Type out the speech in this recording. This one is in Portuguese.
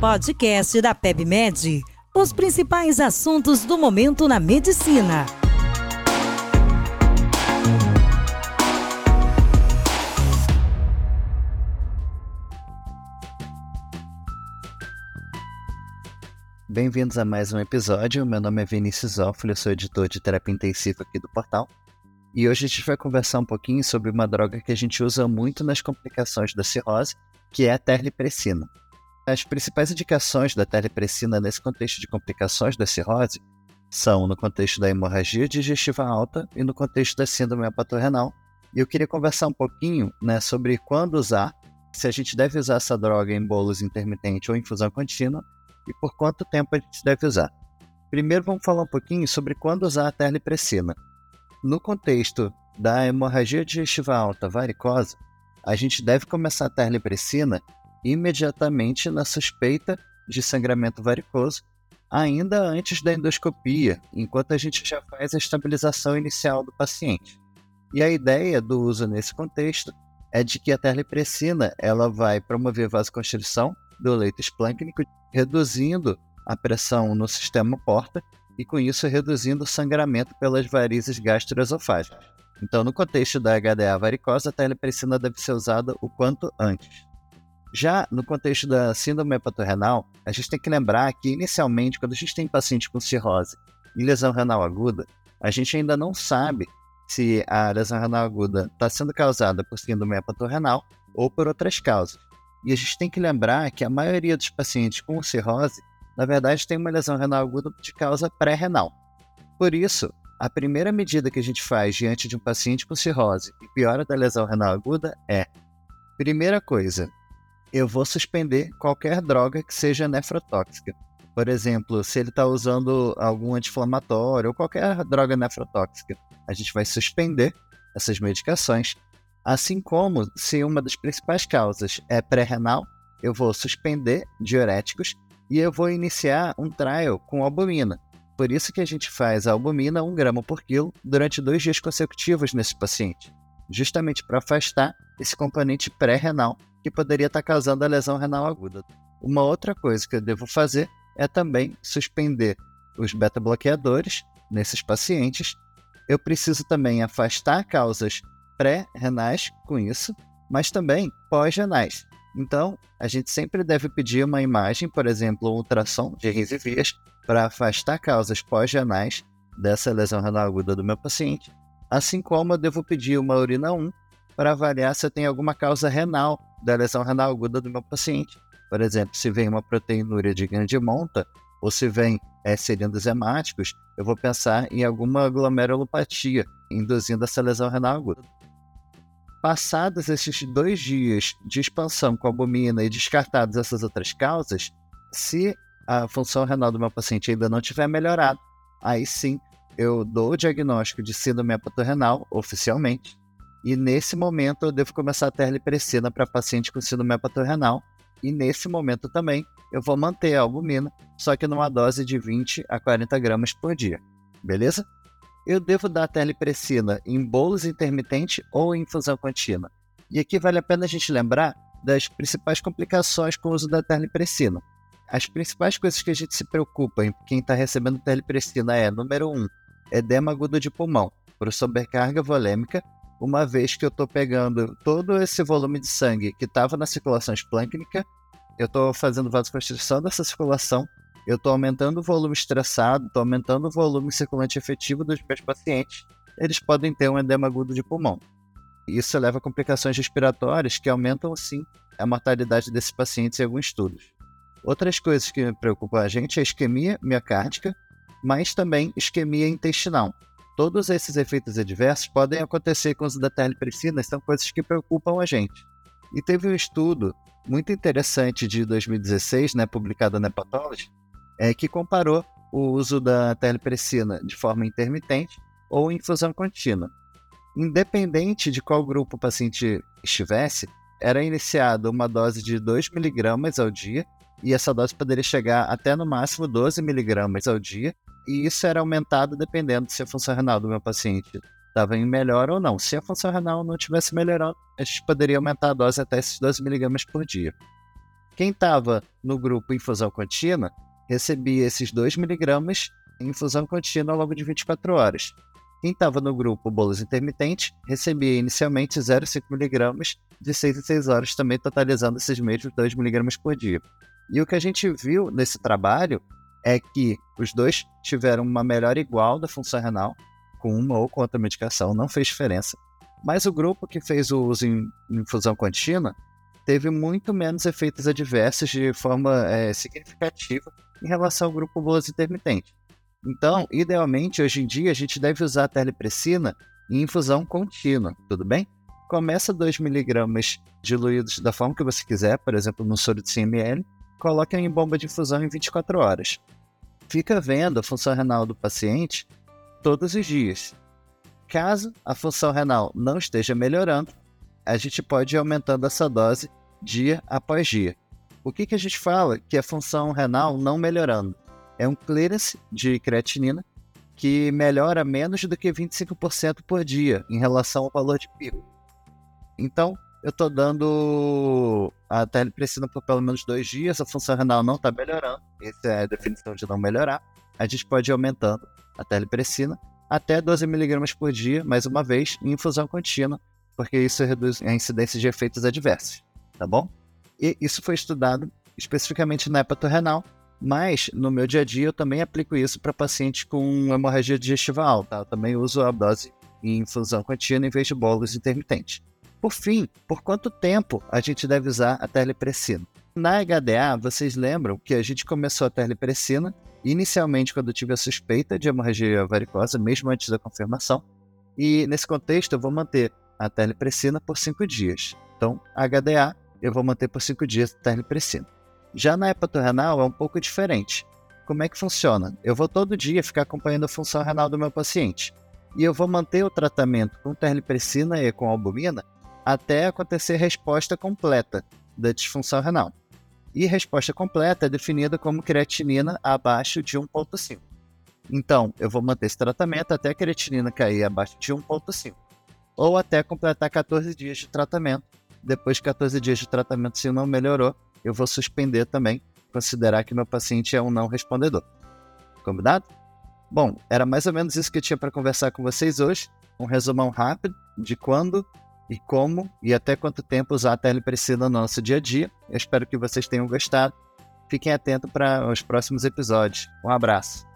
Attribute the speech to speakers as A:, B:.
A: Podcast da PebMed. Os principais assuntos do momento na medicina.
B: Bem-vindos a mais um episódio. Meu nome é Vinícius eu sou editor de terapia intensiva aqui do portal. E hoje a gente vai conversar um pouquinho sobre uma droga que a gente usa muito nas complicações da cirrose, que é a terlipressina. As principais indicações da terlipressina nesse contexto de complicações da cirrose são no contexto da hemorragia digestiva alta e no contexto da síndrome hepatorrenal. E eu queria conversar um pouquinho né, sobre quando usar, se a gente deve usar essa droga em bolos intermitente ou infusão contínua e por quanto tempo a gente deve usar. Primeiro vamos falar um pouquinho sobre quando usar a terlipressina. No contexto da hemorragia digestiva alta varicosa, a gente deve começar a terlipressina imediatamente na suspeita de sangramento varicoso, ainda antes da endoscopia, enquanto a gente já faz a estabilização inicial do paciente. E a ideia do uso nesse contexto é de que a terlipressina ela vai promover vasoconstrição do leito esplâncnico, reduzindo a pressão no sistema porta e com isso reduzindo o sangramento pelas varizes gastroesofágicas. Então, no contexto da HDA varicosa, a terlipressina deve ser usada o quanto antes. Já no contexto da síndrome hepatorrenal, a gente tem que lembrar que, inicialmente, quando a gente tem paciente com cirrose e lesão renal aguda, a gente ainda não sabe se a lesão renal aguda está sendo causada por síndrome hepatorrenal ou por outras causas. E a gente tem que lembrar que a maioria dos pacientes com cirrose, na verdade, tem uma lesão renal aguda de causa pré-renal. Por isso, a primeira medida que a gente faz diante de um paciente com cirrose e piora da lesão renal aguda é: primeira coisa, eu vou suspender qualquer droga que seja nefrotóxica. Por exemplo, se ele está usando algum anti-inflamatório ou qualquer droga nefrotóxica, a gente vai suspender essas medicações Assim como, se uma das principais causas é pré-renal, eu vou suspender diuréticos e eu vou iniciar um trial com albumina. Por isso que a gente faz a albumina 1 grama por quilo durante dois dias consecutivos nesse paciente, justamente para afastar esse componente pré-renal que poderia estar tá causando a lesão renal aguda. Uma outra coisa que eu devo fazer é também suspender os beta-bloqueadores nesses pacientes. Eu preciso também afastar causas pré-renais com isso, mas também pós-renais. Então, a gente sempre deve pedir uma imagem, por exemplo, um ultrassom de rins e vias, para afastar causas pós-renais dessa lesão renal aguda do meu paciente, assim como eu devo pedir uma urina 1 para avaliar se tem alguma causa renal da lesão renal aguda do meu paciente. Por exemplo, se vem uma proteinúria de grande monta, ou se vem é, cilindros hemáticos, eu vou pensar em alguma glomerulopatia induzindo essa lesão renal aguda. Passados esses dois dias de expansão com albumina e descartadas essas outras causas, se a função renal do meu paciente ainda não tiver melhorado, aí sim eu dou o diagnóstico de síndrome hepatorrenal oficialmente. E nesse momento eu devo começar a terlipressina para paciente com síndrome hepatorrenal. E nesse momento também eu vou manter a albumina, só que numa dose de 20 a 40 gramas por dia. Beleza? Eu devo dar terlipressina em bolos intermitente ou em infusão contínua? E aqui vale a pena a gente lembrar das principais complicações com o uso da terlipressina. As principais coisas que a gente se preocupa em quem está recebendo terlipressina é, número um, edema agudo de pulmão, por sobrecarga volêmica, uma vez que eu estou pegando todo esse volume de sangue que estava na circulação esplâncnica, eu estou fazendo vasoconstrição dessa circulação eu estou aumentando o volume estressado, estou aumentando o volume circulante efetivo dos meus pacientes, eles podem ter um edema agudo de pulmão. Isso leva a complicações respiratórias que aumentam, sim, a mortalidade desses pacientes em alguns estudos. Outras coisas que preocupam a gente é a isquemia miocárdica, mas também isquemia intestinal. Todos esses efeitos adversos podem acontecer com o uso da terlipressina, são coisas que preocupam a gente. E teve um estudo muito interessante de 2016, né, publicado na Hepatology, é, que comparou o uso da telepressina de forma intermitente ou infusão contínua. Independente de qual grupo o paciente estivesse, era iniciada uma dose de 2mg ao dia, e essa dose poderia chegar até no máximo 12mg ao dia, e isso era aumentado dependendo se a função renal do meu paciente estava em melhor ou não. Se a função renal não tivesse melhorando, a gente poderia aumentar a dose até esses 12 miligramas por dia. Quem estava no grupo infusão contínua recebia esses 2 miligramas em infusão contínua ao longo de 24 horas. Quem estava no grupo bolos intermitente recebia inicialmente 0,5 miligramas de 6 em 6 horas, também totalizando esses mesmos 2 miligramas por dia. E o que a gente viu nesse trabalho é que os dois tiveram uma melhora igual da função renal, com uma ou com outra medicação, não fez diferença. Mas o grupo que fez o uso em infusão contínua teve muito menos efeitos adversos de forma é, significativa em relação ao grupo bolos intermitente. Então, idealmente, hoje em dia, a gente deve usar a terlipressina em infusão contínua, tudo bem? Começa 2mg diluídos da forma que você quiser, por exemplo, no soro de 100 ml, coloque em bomba de infusão em 24 horas. Fica vendo a função renal do paciente todos os dias. Caso a função renal não esteja melhorando, a gente pode ir aumentando essa dose dia após dia. O que, que a gente fala que a função renal não melhorando? é um clearance de creatinina que melhora menos do que 25% por dia em relação ao valor de pico. Então, eu estou dando a telepressina por pelo menos dois dias, a função renal não está melhorando, essa é a definição de não melhorar. A gente pode ir aumentando a telepressina até 12mg por dia, mais uma vez, em infusão contínua, porque isso reduz a incidência de efeitos adversos, tá bom? E isso foi estudado especificamente na hepatorrenal, mas no meu dia a dia eu também aplico isso para pacientes com hemorragia digestiva alta. Eu também uso a dose em infusão contínua em vez de bolos intermitentes. Por fim, por quanto tempo a gente deve usar a terlipressina? Na HDA, vocês lembram que a gente começou a terlipressina inicialmente quando eu tive a suspeita de hemorragia varicosa, mesmo antes da confirmação. E nesse contexto eu vou manter a terlipressina por 5 dias. Então, HDA eu vou manter por 5 dias a terlipressina. Já na hepatorrenal é um pouco diferente. Como é que funciona? Eu vou todo dia ficar acompanhando a função renal do meu paciente e eu vou manter o tratamento com terlipressina e com albumina até acontecer resposta completa da disfunção renal. E resposta completa é definida como creatinina abaixo de 1,5. Então, eu vou manter esse tratamento até a creatinina cair abaixo de 1,5. Ou até completar 14 dias de tratamento. Depois de 14 dias de tratamento, se não melhorou, eu vou suspender também, considerar que meu paciente é um não respondedor. Combinado? Bom, era mais ou menos isso que eu tinha para conversar com vocês hoje. Um resumão rápido de quando e como e até quanto tempo usar a teleprecina no nosso dia a dia. Eu espero que vocês tenham gostado. Fiquem atentos para os próximos episódios. Um abraço.